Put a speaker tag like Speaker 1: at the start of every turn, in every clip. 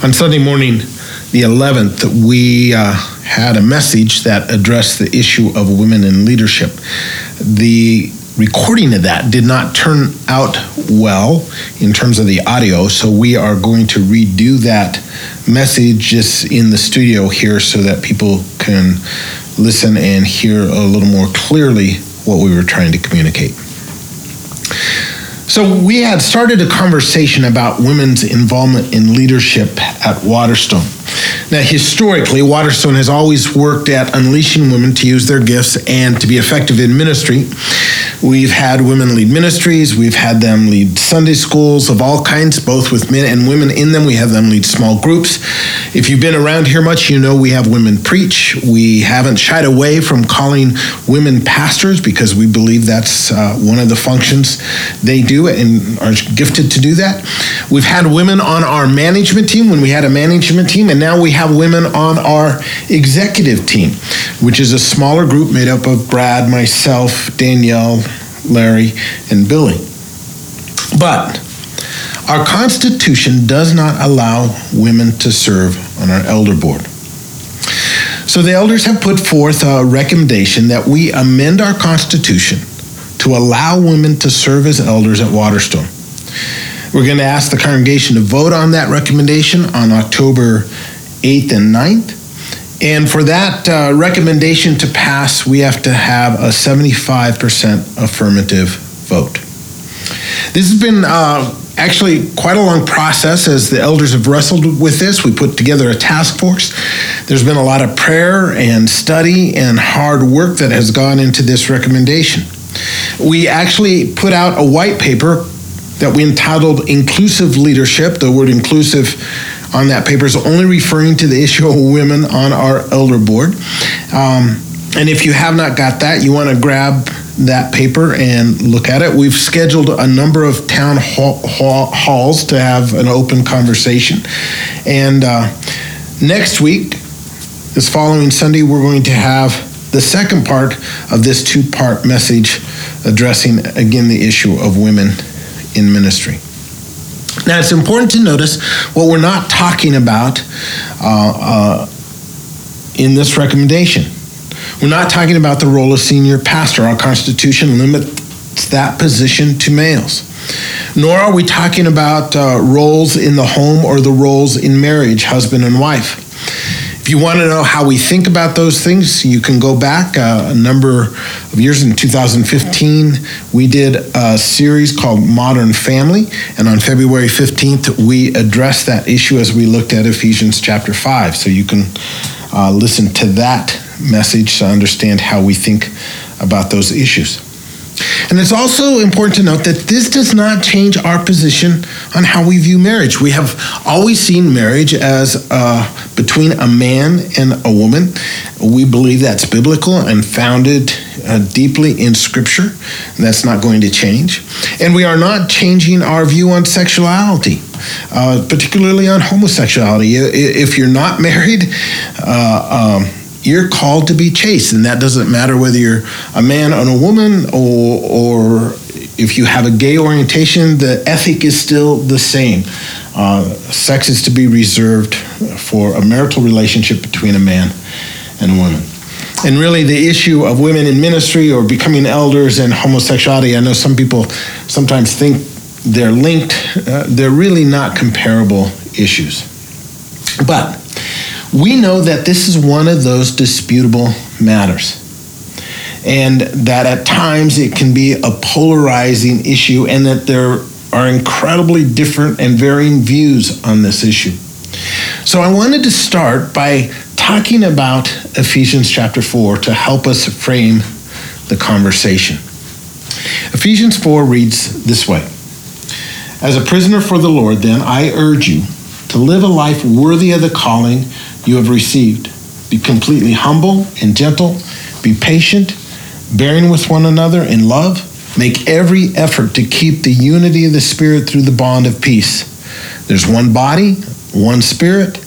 Speaker 1: On Sunday morning, the 11th, we uh, had a message that addressed the issue of women in leadership. The recording of that did not turn out well in terms of the audio, so we are going to redo that message just in the studio here so that people can listen and hear a little more clearly what we were trying to communicate. So, we had started a conversation about women's involvement in leadership at Waterstone. Now, historically, Waterstone has always worked at unleashing women to use their gifts and to be effective in ministry. We've had women lead ministries, we've had them lead Sunday schools of all kinds, both with men and women in them. We have them lead small groups. If you've been around here much, you know we have women preach. We haven't shied away from calling women pastors because we believe that's uh, one of the functions they do and are gifted to do that. We've had women on our management team when we had a management team, and now we have women on our executive team, which is a smaller group made up of Brad, myself, Danielle, Larry, and Billy. But our Constitution does not allow women to serve on our elder board. So the elders have put forth a recommendation that we amend our Constitution to allow women to serve as elders at Waterstone. We're going to ask the congregation to vote on that recommendation on October 8th and 9th. And for that uh, recommendation to pass, we have to have a 75% affirmative vote. This has been uh, actually quite a long process as the elders have wrestled with this. We put together a task force. There's been a lot of prayer and study and hard work that has gone into this recommendation. We actually put out a white paper that we entitled Inclusive Leadership. The word inclusive on that paper is only referring to the issue of women on our elder board. Um, and if you have not got that, you want to grab that paper and look at it. We've scheduled a number of town hall, hall, halls to have an open conversation. And uh, next week, this following Sunday, we're going to have the second part of this two part message addressing again the issue of women in ministry. Now, it's important to notice what we're not talking about uh, uh, in this recommendation. We're not talking about the role of senior pastor. Our Constitution limits that position to males. Nor are we talking about uh, roles in the home or the roles in marriage, husband and wife. If you want to know how we think about those things, you can go back uh, a number of years. In 2015, we did a series called Modern Family, and on February 15th, we addressed that issue as we looked at Ephesians chapter 5. So you can uh, listen to that message to understand how we think about those issues. And it's also important to note that this does not change our position on how we view marriage. We have always seen marriage as uh, between a man and a woman. We believe that's biblical and founded uh, deeply in Scripture. That's not going to change. And we are not changing our view on sexuality. Uh, particularly on homosexuality. If you're not married, uh, um, you're called to be chaste, and that doesn't matter whether you're a man or a woman or, or if you have a gay orientation, the ethic is still the same. Uh, sex is to be reserved for a marital relationship between a man and a woman. And really, the issue of women in ministry or becoming elders and homosexuality, I know some people sometimes think they're linked. Uh, they're really not comparable issues. But we know that this is one of those disputable matters. And that at times it can be a polarizing issue, and that there are incredibly different and varying views on this issue. So I wanted to start by talking about Ephesians chapter 4 to help us frame the conversation. Ephesians 4 reads this way As a prisoner for the Lord, then, I urge you to live a life worthy of the calling you have received. Be completely humble and gentle. Be patient, bearing with one another in love. Make every effort to keep the unity of the Spirit through the bond of peace. There's one body, one Spirit,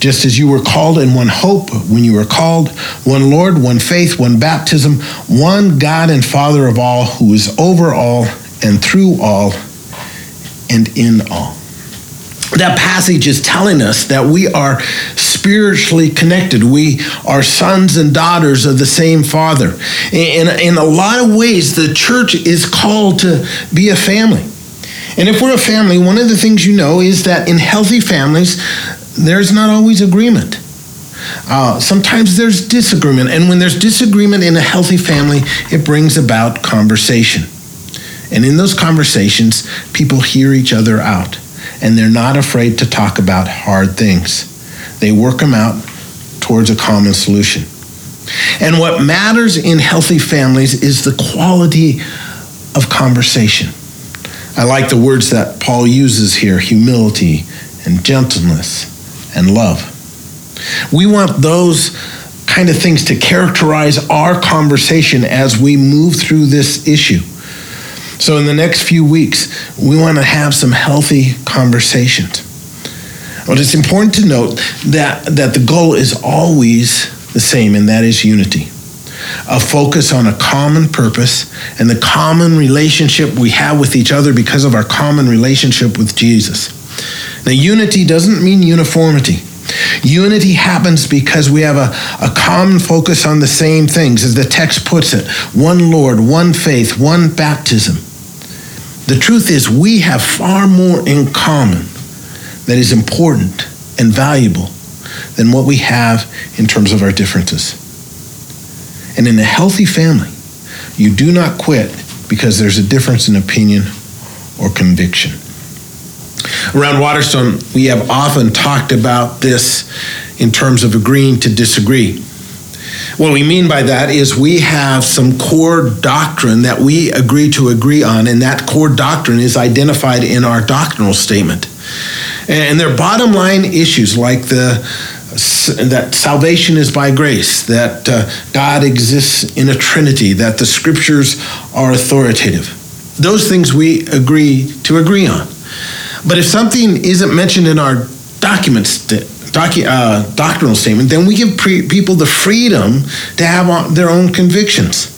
Speaker 1: just as you were called in one hope when you were called, one Lord, one faith, one baptism, one God and Father of all, who is over all and through all and in all. That passage is telling us that we are spiritually connected. We are sons and daughters of the same Father. In, in a lot of ways, the church is called to be a family. And if we're a family, one of the things you know is that in healthy families, there's not always agreement. Uh, sometimes there's disagreement. And when there's disagreement in a healthy family, it brings about conversation. And in those conversations, people hear each other out and they're not afraid to talk about hard things. They work them out towards a common solution. And what matters in healthy families is the quality of conversation. I like the words that Paul uses here humility and gentleness and love. We want those kind of things to characterize our conversation as we move through this issue. So, in the next few weeks, we want to have some healthy conversations. But it's important to note that, that the goal is always the same, and that is unity. A focus on a common purpose and the common relationship we have with each other because of our common relationship with Jesus. Now, unity doesn't mean uniformity. Unity happens because we have a, a common focus on the same things, as the text puts it one Lord, one faith, one baptism. The truth is, we have far more in common that is important and valuable than what we have in terms of our differences. And in a healthy family, you do not quit because there's a difference in opinion or conviction. Around Waterstone, we have often talked about this in terms of agreeing to disagree. What we mean by that is we have some core doctrine that we agree to agree on, and that core doctrine is identified in our doctrinal statement. And they're bottom line issues like the that salvation is by grace, that uh, God exists in a trinity, that the scriptures are authoritative. Those things we agree to agree on. But if something isn't mentioned in our documents, docu- uh, doctrinal statement, then we give pre- people the freedom to have their own convictions.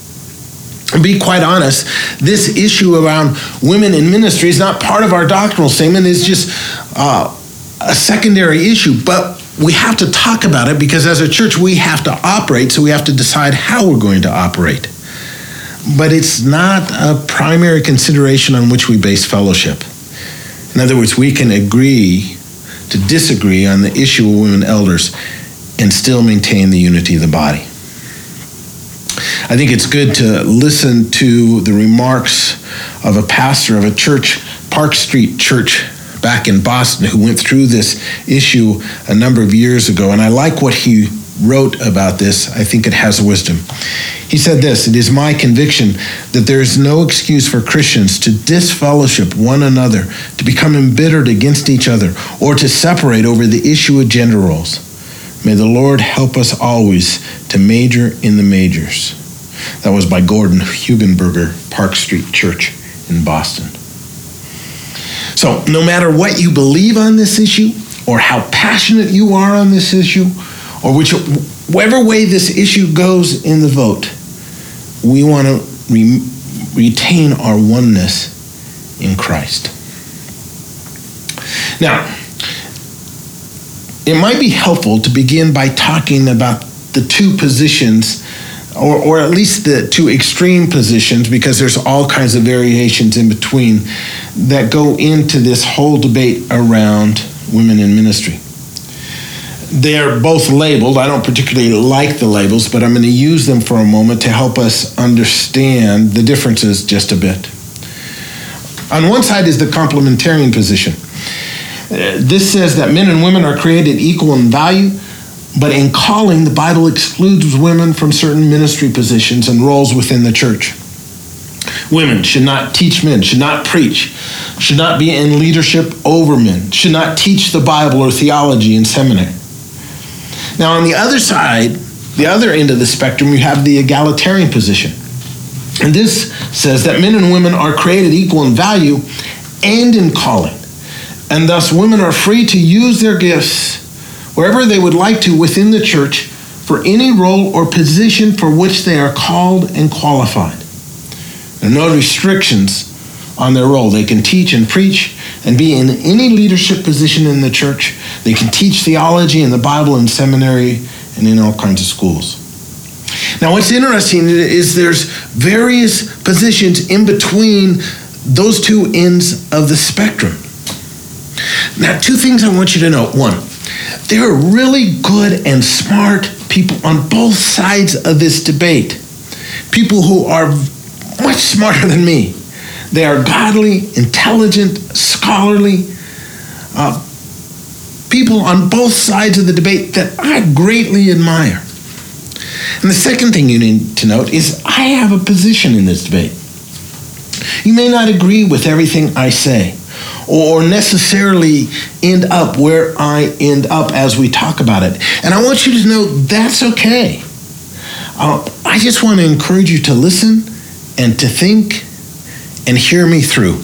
Speaker 1: And be quite honest, this issue around women in ministry is not part of our doctrinal statement. It's just uh, a secondary issue. But we have to talk about it because as a church, we have to operate, so we have to decide how we're going to operate. But it's not a primary consideration on which we base fellowship. In other words, we can agree to disagree on the issue of women elders and still maintain the unity of the body. I think it's good to listen to the remarks of a pastor of a church, Park Street Church, back in Boston, who went through this issue a number of years ago. And I like what he wrote about this. I think it has wisdom. He said this It is my conviction that there is no excuse for Christians to disfellowship one another, to become embittered against each other, or to separate over the issue of gender roles. May the Lord help us always to major in the majors. That was by Gordon Hugenberger, Park Street Church in Boston. So, no matter what you believe on this issue, or how passionate you are on this issue, or which, whatever way this issue goes in the vote, we want to re- retain our oneness in Christ. Now, it might be helpful to begin by talking about the two positions, or, or at least the two extreme positions, because there's all kinds of variations in between that go into this whole debate around women in ministry. They're both labeled. I don't particularly like the labels, but I'm going to use them for a moment to help us understand the differences just a bit. On one side is the complementarian position. Uh, this says that men and women are created equal in value, but in calling, the Bible excludes women from certain ministry positions and roles within the church. Women should not teach men, should not preach, should not be in leadership over men, should not teach the Bible or theology in seminary. Now, on the other side, the other end of the spectrum, you have the egalitarian position. And this says that men and women are created equal in value and in calling. And thus, women are free to use their gifts wherever they would like to within the church for any role or position for which they are called and qualified. There are no restrictions on their role. They can teach and preach, and be in any leadership position in the church. They can teach theology and the Bible in seminary and in all kinds of schools. Now, what's interesting is there's various positions in between those two ends of the spectrum. Now, two things I want you to know. One, there are really good and smart people on both sides of this debate. People who are much smarter than me. They are godly, intelligent, scholarly uh, people on both sides of the debate that I greatly admire. And the second thing you need to note is I have a position in this debate. You may not agree with everything I say or necessarily end up where I end up as we talk about it. And I want you to know that's okay. Uh, I just want to encourage you to listen and to think and hear me through.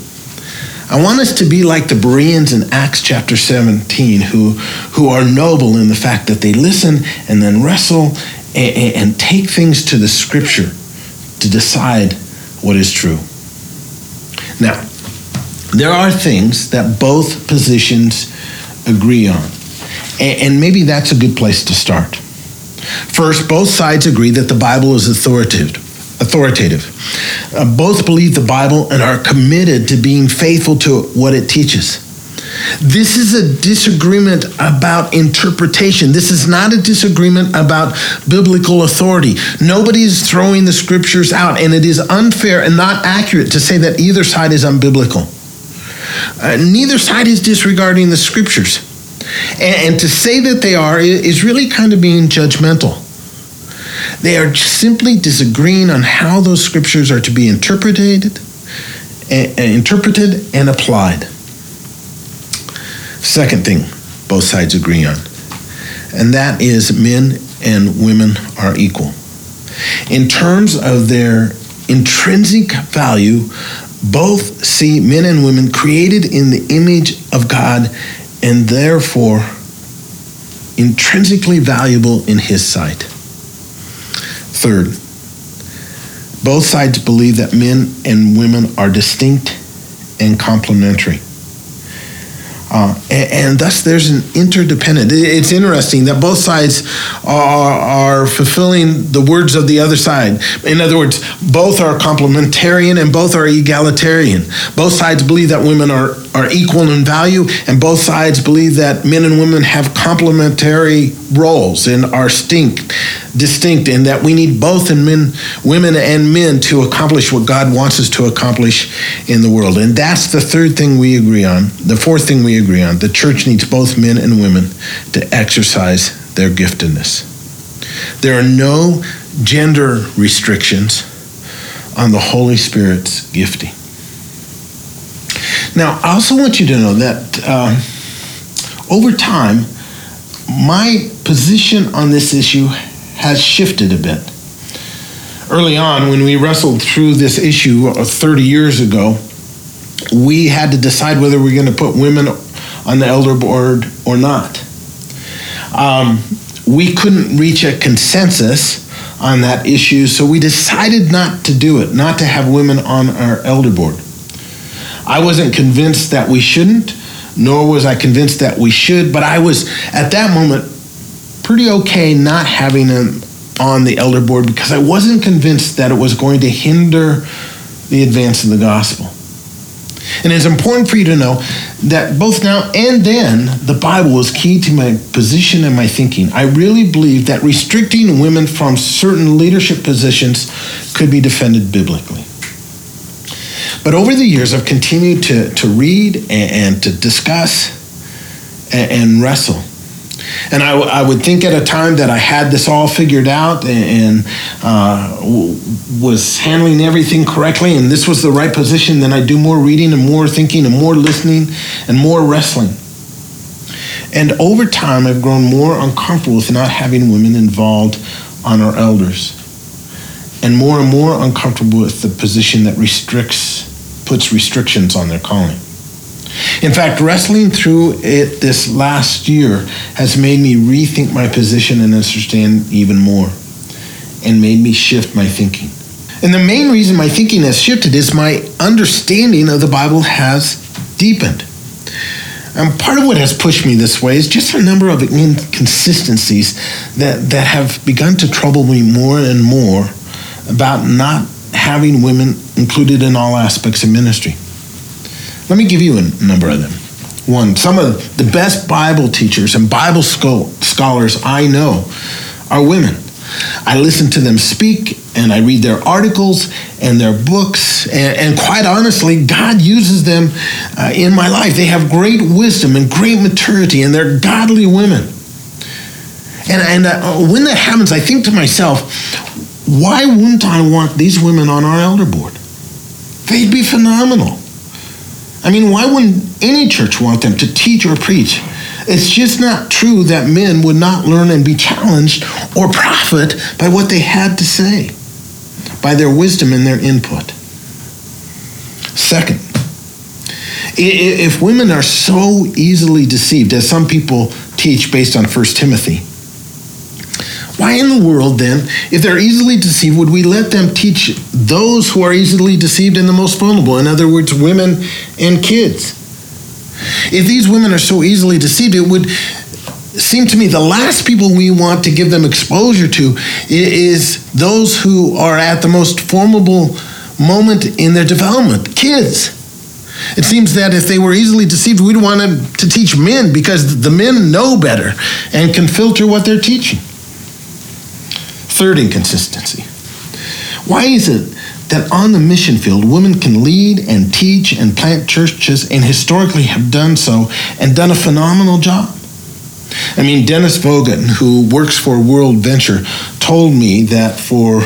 Speaker 1: I want us to be like the Bereans in Acts chapter 17 who, who are noble in the fact that they listen and then wrestle and, and take things to the scripture to decide what is true. Now, there are things that both positions agree on. And maybe that's a good place to start. First, both sides agree that the Bible is authoritative. Authoritative. Uh, both believe the Bible and are committed to being faithful to what it teaches. This is a disagreement about interpretation. This is not a disagreement about biblical authority. Nobody is throwing the scriptures out, and it is unfair and not accurate to say that either side is unbiblical. Uh, neither side is disregarding the scriptures. And, and to say that they are is really kind of being judgmental. They are simply disagreeing on how those scriptures are to be interpreted, and, interpreted and applied. Second thing both sides agree on, and that is men and women are equal. In terms of their intrinsic value, both see men and women created in the image of God and therefore intrinsically valuable in His sight. Third, both sides believe that men and women are distinct and complementary. Uh, and, and, thus there's an interdependent. It's interesting that both sides are, are fulfilling the words of the other side. In other words, both are complementarian and both are egalitarian. Both sides believe that women are, are equal in value, and both sides believe that men and women have complementary roles and are distinct, distinct, and that we need both in men, women and men to accomplish what God wants us to accomplish in the world. And that's the third thing we agree on. The fourth thing we agree on. The church needs both men and women to exercise their giftedness. There are no gender restrictions on the Holy Spirit's gifting. Now, I also want you to know that uh, over time, my position on this issue has shifted a bit. Early on, when we wrestled through this issue 30 years ago, we had to decide whether we are going to put women on the elder board or not. Um, we couldn't reach a consensus on that issue, so we decided not to do it, not to have women on our elder board. I wasn't convinced that we shouldn't, nor was I convinced that we should, but I was at that moment pretty okay not having them on the elder board because I wasn't convinced that it was going to hinder the advance of the gospel. And it's important for you to know that both now and then, the Bible was key to my position and my thinking. I really believe that restricting women from certain leadership positions could be defended biblically. But over the years, I've continued to, to read and, and to discuss and, and wrestle and I, I, would think at a time that I had this all figured out and, uh, was handling everything correctly, and this was the right position, then I'd do more reading and more thinking and more listening and more wrestling. And over time, I've grown more uncomfortable with not having women involved on our elders, and more and more uncomfortable with the position that restricts, puts restrictions on their calling. In fact, wrestling through it this last year has made me rethink my position and understand even more, and made me shift my thinking. And the main reason my thinking has shifted is my understanding of the Bible has deepened. And part of what has pushed me this way is just a number of inconsistencies that, that have begun to trouble me more and more about not having women included in all aspects of ministry. Let me give you a number of them. One, some of the best Bible teachers and Bible scholars I know are women. I listen to them speak and I read their articles and their books, and, and quite honestly, God uses them uh, in my life. They have great wisdom and great maturity, and they're godly women. And, and uh, when that happens, I think to myself, why wouldn't I want these women on our elder board? They'd be phenomenal. I mean, why wouldn't any church want them to teach or preach? It's just not true that men would not learn and be challenged or profit by what they had to say, by their wisdom and their input. Second, if women are so easily deceived, as some people teach based on 1 Timothy, why in the world then, if they're easily deceived, would we let them teach those who are easily deceived and the most vulnerable? In other words, women and kids. If these women are so easily deceived, it would seem to me the last people we want to give them exposure to is those who are at the most formidable moment in their development kids. It seems that if they were easily deceived, we'd want to teach men because the men know better and can filter what they're teaching. Third inconsistency. Why is it that on the mission field, women can lead and teach and plant churches and historically have done so and done a phenomenal job? I mean, Dennis Vogan, who works for World Venture, told me that for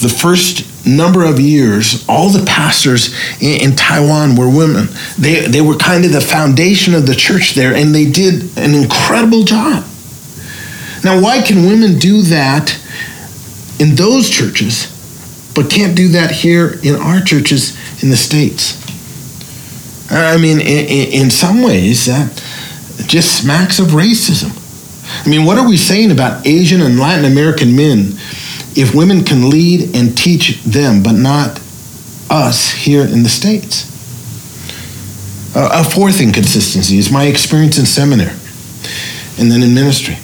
Speaker 1: the first number of years, all the pastors in, in, Taiwan were women. They, they were kind of the foundation of the church there, and they did an incredible job. Now, why can women do that in those churches, but can't do that here in our churches in the States. I mean, in, in some ways, that just smacks of racism. I mean, what are we saying about Asian and Latin American men if women can lead and teach them, but not us here in the States? a fourth inconsistency is my experience in seminary and then in ministry.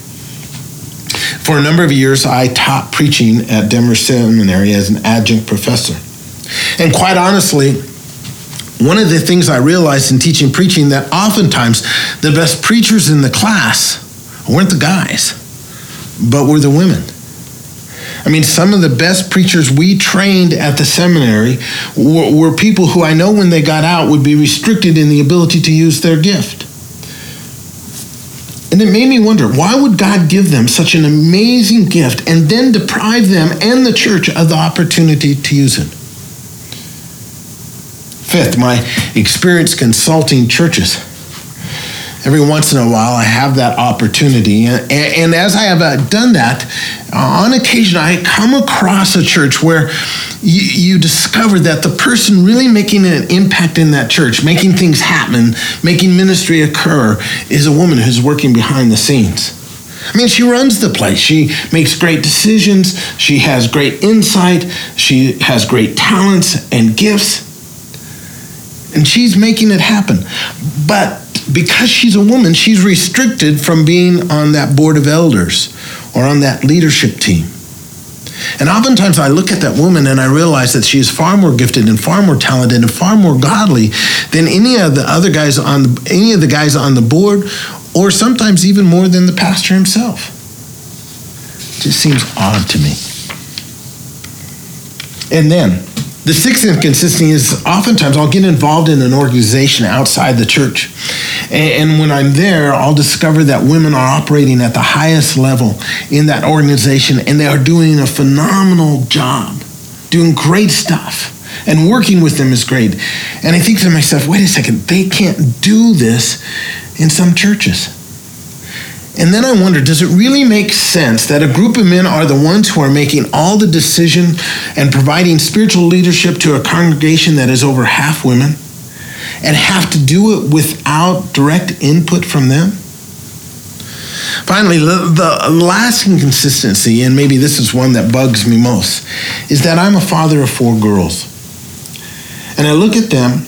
Speaker 1: For a number of years, I taught preaching at Denver Seminary as an adjunct professor. And quite honestly, one of the things I realized in teaching preaching that oftentimes the best preachers in the class weren't the guys, but were the women. I mean, some of the best preachers we trained at the seminary were, were, people who I know when they got out would be restricted in the ability to use their gift. And it made me wonder why would God give them such an amazing gift and then deprive them and the church of the opportunity to use it? Fifth, my experience consulting churches every once in a while I have that opportunity. And, and as I have uh, done that, uh, on occasion I come across a church where you, you, discover that the person really making an impact in that church, making things happen, making ministry occur, is a woman who's working behind the scenes. I mean, she runs the place. She makes great decisions. She has great insight. She has great talents and gifts. And she's making it happen. But because she's a woman, she's restricted from being on that board of elders or on that leadership team. And oftentimes I look at that woman and I realize that she is far more gifted and far more talented and far more godly than any of the other guys on the, any of the guys on the board, or sometimes even more than the pastor himself. It just seems odd to me. And then the sixth inconsistency is oftentimes I'll get involved in an organization outside the church. And, when I'm there, I'll discover that women are operating at the highest level in that organization and they are doing a phenomenal job, doing great stuff. And working with them is great. And I think to myself, wait a second, they can't do this in some churches. And then I wonder does it really make sense that a group of men are the ones who are making all the decision and providing spiritual leadership to a congregation that is over half women and have to do it without direct input from them? Finally, the, the last inconsistency, and maybe this is one that bugs me most, is that I'm a father of four girls. And I look at them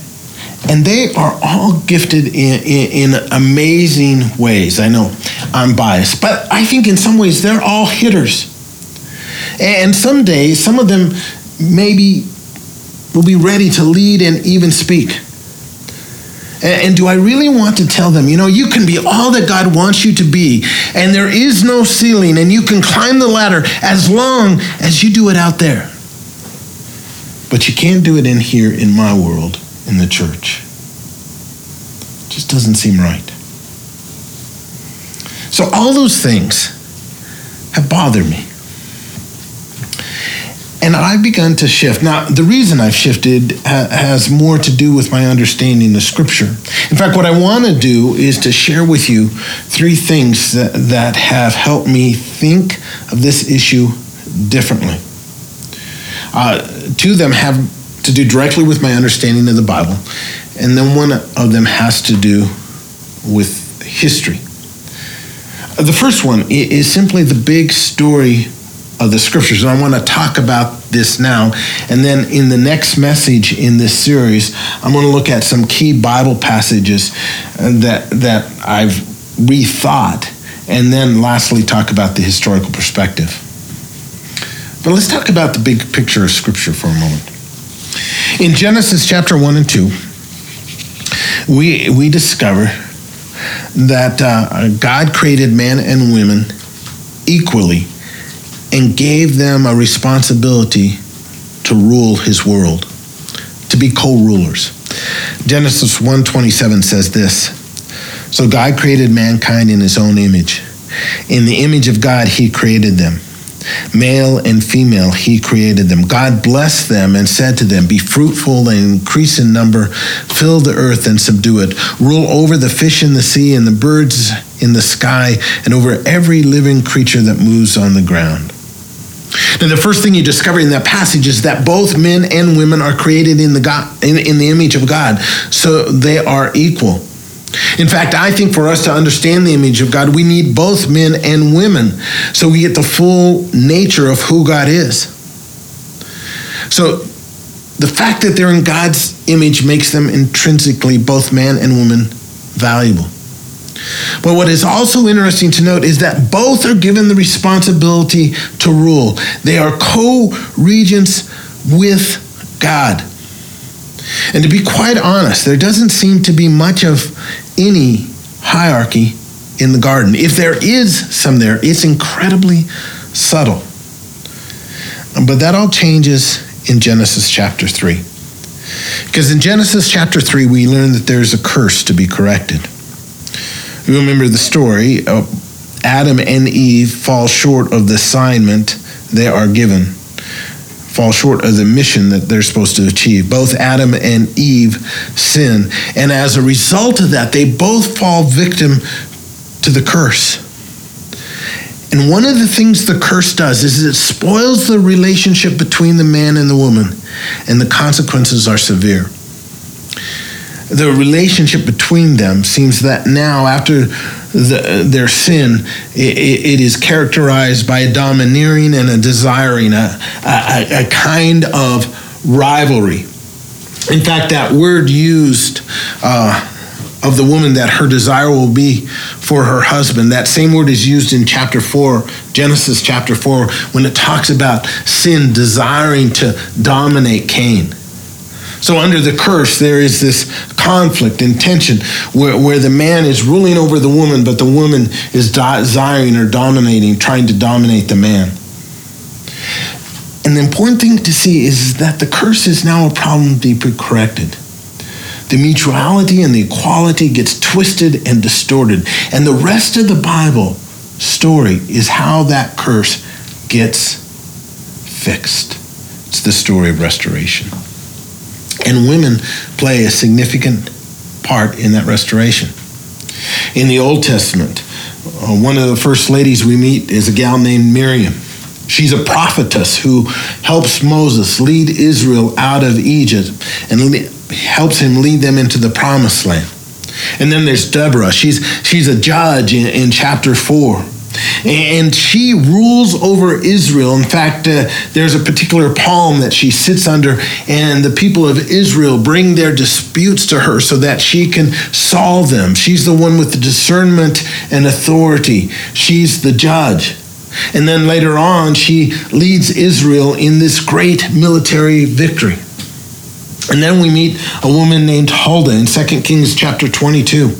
Speaker 1: And they are all gifted in, in, in amazing ways. I know I'm biased, but I think in some ways they're all hitters. And someday, some of them maybe will be ready to lead and even speak. And, do I really want to tell them, you know, you can be all that God wants you to be, and there is no ceiling, and you can climb the ladder as long as you do it out there. But you can't do it in here in my world, in the church. It just doesn't seem right. So all those things have bothered me. And I've begun to shift. Now, the reason I've shifted ha- has more to do with my understanding of scripture. In fact, what I want to do is to share with you three things that, that have helped me think of this issue differently. Uh, two of them have to do directly with my understanding of the Bible, and then one of them has to do with history. The first one is simply the big story of the scriptures. And I want to talk about this now. And then in the next message in this series, I'm going to look at some key Bible passages that, that I've rethought. And then lastly, talk about the historical perspective. But let's talk about the big picture of scripture for a moment. In Genesis chapter 1 and 2, we, we discover that uh, God created man and women equally and gave them a responsibility to rule his world, to be co-rulers. Genesis 1:27 says this. So God created mankind in his own image. In the image of God he created them. Male and female, he created them. God blessed them and said to them, Be fruitful and increase in number, fill the earth and subdue it, rule over the fish in the sea and the birds in the sky, and over every living creature that moves on the ground. And the first thing you discover in that passage is that both men and women are created in the God in, in the image of God. So they are equal. In fact, I think for us to understand the image of God, we need both men and women so we get the full nature of who God is. So the fact that they're in God's image makes them intrinsically, both man and woman, valuable. But what is also interesting to note is that both are given the responsibility to rule. They are co regents with God. And to be quite honest, there doesn't seem to be much of any hierarchy in the garden. If there is some there, it's incredibly subtle. But that all changes in Genesis chapter 3. Because in Genesis chapter 3, we learn that there's a curse to be corrected. You remember the story. Uh, Adam and Eve fall short of the assignment they are given, fall short of the mission that they're supposed to achieve. Both Adam and Eve sin. And as a result of that, they both fall victim to the curse. And one of the things the curse does is it spoils the relationship between the man and the woman, and the consequences are severe the relationship between them seems that now, after the, their sin, it, it is characterized by a domineering and a desiring, a, a, a kind of rivalry. In fact, that word used uh, of the woman that her desire will be for her husband, that same word is used in chapter 4, Genesis chapter 4, when it talks about sin desiring to dominate Cain. So, under the curse, there is this conflict and tension where, where the man is ruling over the woman, but the woman is desiring or dominating, trying to dominate the man. And the important thing to see is that the curse is now a problem to be corrected. The mutuality and the equality gets twisted and distorted. And the rest of the Bible story is how that curse gets fixed. It's the story of restoration. And women play a significant part in that restoration. In the Old Testament, uh, one of the first ladies we meet is a gal named Miriam. She's a prophetess who helps Moses lead Israel out of Egypt and helps him lead them into the promised land. And then there's Deborah. She's, she's a judge in, in chapter 4. And she rules over Israel. In fact, uh, there's a particular palm that she sits under, and the people of Israel bring their disputes to her so that she can solve them. She's the one with the discernment and authority, she's the judge. And then later on, she leads Israel in this great military victory. And then we meet a woman named Huldah in 2 Kings chapter 22.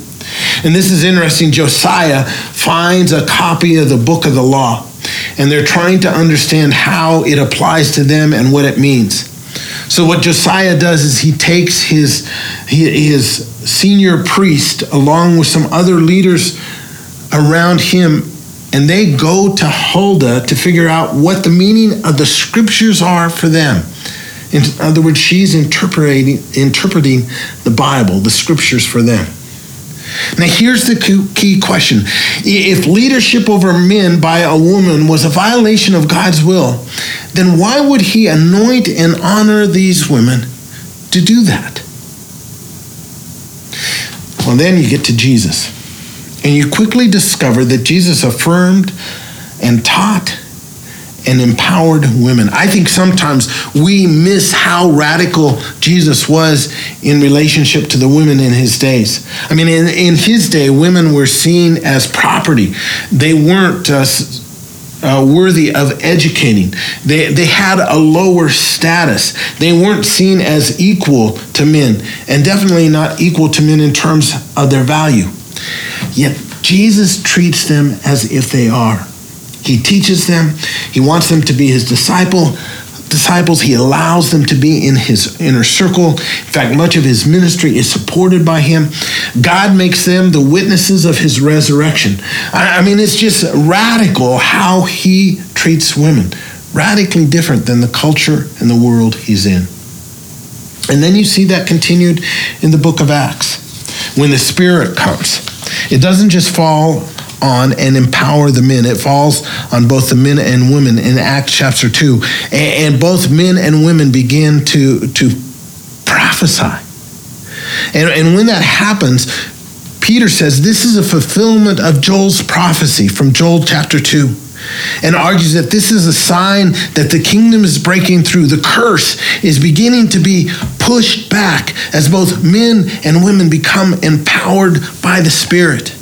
Speaker 1: And this is interesting. Josiah finds a copy of the book of the law, and they're trying to understand how it applies to them and what it means. So what Josiah does is he takes his his senior priest along with some other leaders around him and they go to Huldah to figure out what the meaning of the scriptures are for them. In other words, she's interpreting interpreting the Bible, the scriptures for them. Now, here's the key question. If leadership over men by a woman was a violation of God's will, then why would he anoint and honor these women to do that? Well, then you get to Jesus. And you quickly discover that Jesus affirmed and taught and empowered women. I think sometimes we miss how radical Jesus was in relationship to the women in his days. I mean, in, in his day, women were seen as property, they weren't. Uh, uh, worthy of educating. They, they had a lower status. They weren't seen as equal to men, and definitely not equal to men in terms of their value. Yet Jesus treats them as if they are. He teaches them. He wants them to be his disciple disciples. He allows them to be in his inner circle. In fact, much of his ministry is supported by him. God makes them the witnesses of his resurrection. I, mean, it's just radical how he treats women, radically different than the culture and the world he's in. And then you see that continued in the book of Acts when the Spirit comes. It doesn't just fall on and empower the men. It falls on both the men and women in Acts chapter 2. And, both men and women begin to, to prophesy. And, and when that happens, Peter says this is a fulfillment of Joel's prophecy from Joel chapter 2 and argues that this is a sign that the kingdom is breaking through. The curse is beginning to be pushed back as both men and women become empowered by the Spirit.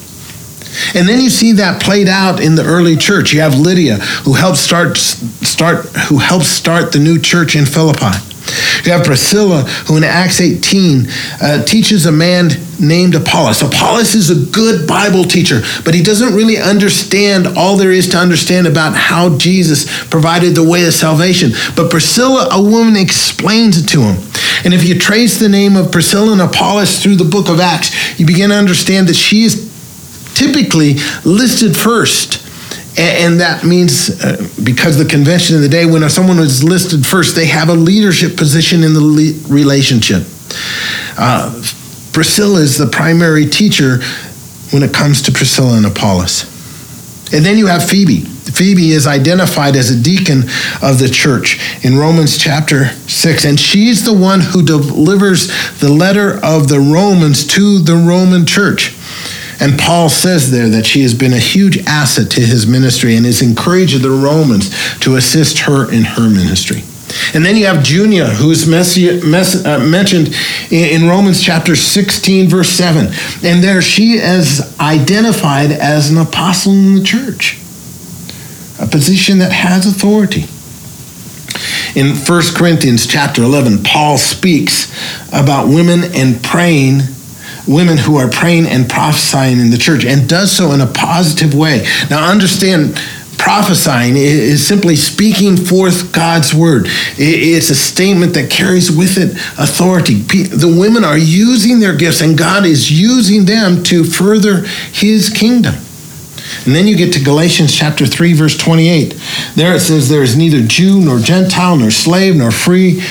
Speaker 1: And then you see that played out in the early church. You have Lydia, who helped start, start, who helped start the new church in Philippi. You have Priscilla, who in Acts 18 uh, teaches a man named Apollos. Apollos is a good Bible teacher, but he doesn't really understand all there is to understand about how Jesus provided the way of salvation. But Priscilla, a woman, explains it to him. And if you trace the name of Priscilla and Apollos through the book of Acts, you begin to understand that she is typically listed first. And that means, uh, because the convention of the day, when someone is listed first, they have a leadership position in the relationship. Uh, Priscilla is the primary teacher when it comes to Priscilla and Apollos. And then you have Phoebe. Phoebe is identified as a deacon of the church in Romans chapter 6. And she's the one who delivers the letter of the Romans to the Roman church. And Paul says there that she has been a huge asset to his ministry and has encouraged the Romans to assist her in her ministry. And then you have Junia, who is uh, mentioned in Romans chapter 16, verse 7. And there she is identified as an apostle in the church, a position that has authority. In 1 Corinthians chapter 11, Paul speaks about women and praying women who are praying and prophesying in the church and does so in a positive way. Now, understand prophesying is simply speaking forth God's word. It's a statement that carries with it authority. The women are using their gifts, and God is using them to further his kingdom. And then you get to Galatians chapter 3, verse 28. There it says, There is neither Jew nor Gentile, nor slave nor free,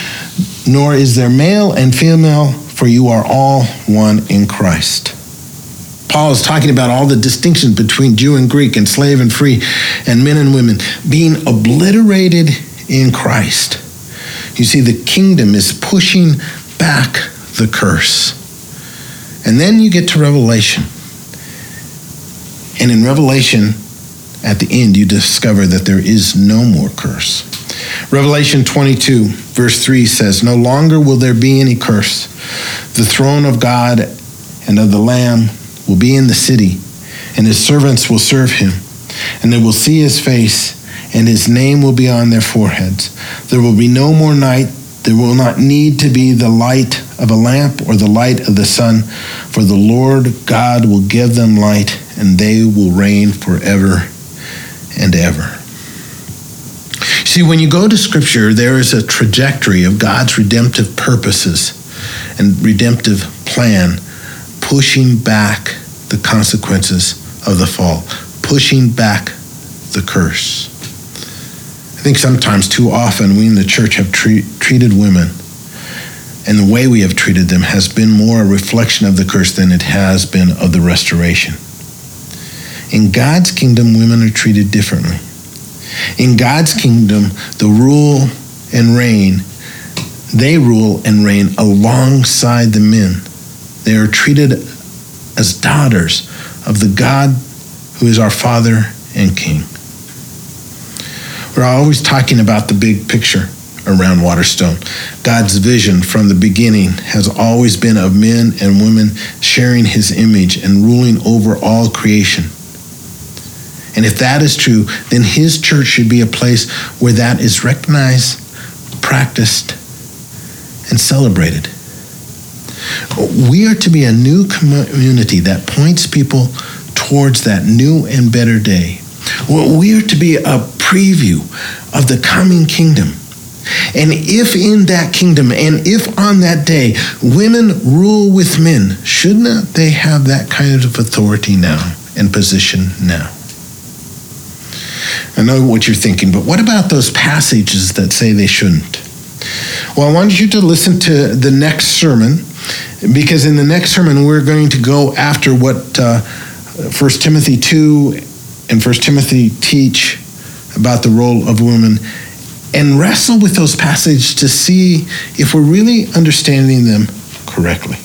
Speaker 1: nor is there male and female for you are all one in Christ. Paul is talking about all the distinctions between Jew and Greek and slave and free and men and women being obliterated in Christ. You see, the kingdom is pushing back the curse. And then you get to Revelation. And in Revelation, at the end, you discover that there is no more curse. Revelation 22, verse 3 says, No longer will there be any curse. The throne of God and of the Lamb will be in the city, and his servants will serve him, and they will see his face, and his name will be on their foreheads. There will be no more night. There will not need to be the light of a lamp or the light of the sun, for the Lord God will give them light, and they will reign forever and ever. See, when you go to Scripture, there is a trajectory of God's redemptive purposes and redemptive plan pushing back the consequences of the fall, pushing back the curse. I think sometimes too often we in the church have treat, treated women, and the way we have treated them has been more a reflection of the curse than it has been of the restoration. In God's kingdom, women are treated differently. In God's kingdom, the rule and reign, they rule and reign alongside the men. They are treated as daughters of the God who is our Father and King. We're always talking about the big picture around Waterstone. God's vision from the beginning has always been of men and women sharing his image and ruling over all creation. And if that is true, then his church should be a place where that is recognized, practiced, and celebrated. We are to be a new community that points people towards that new and better day. We are to be a preview of the coming kingdom. And if in that kingdom and if on that day women rule with men, should not they have that kind of authority now and position now? I know what you're thinking, but what about those passages that say they shouldn't? Well, I want you to listen to the next sermon because in the next sermon we're going to go after what uh, 1 Timothy 2 and 1 Timothy teach about the role of women and wrestle with those passages to see if we're really understanding them correctly.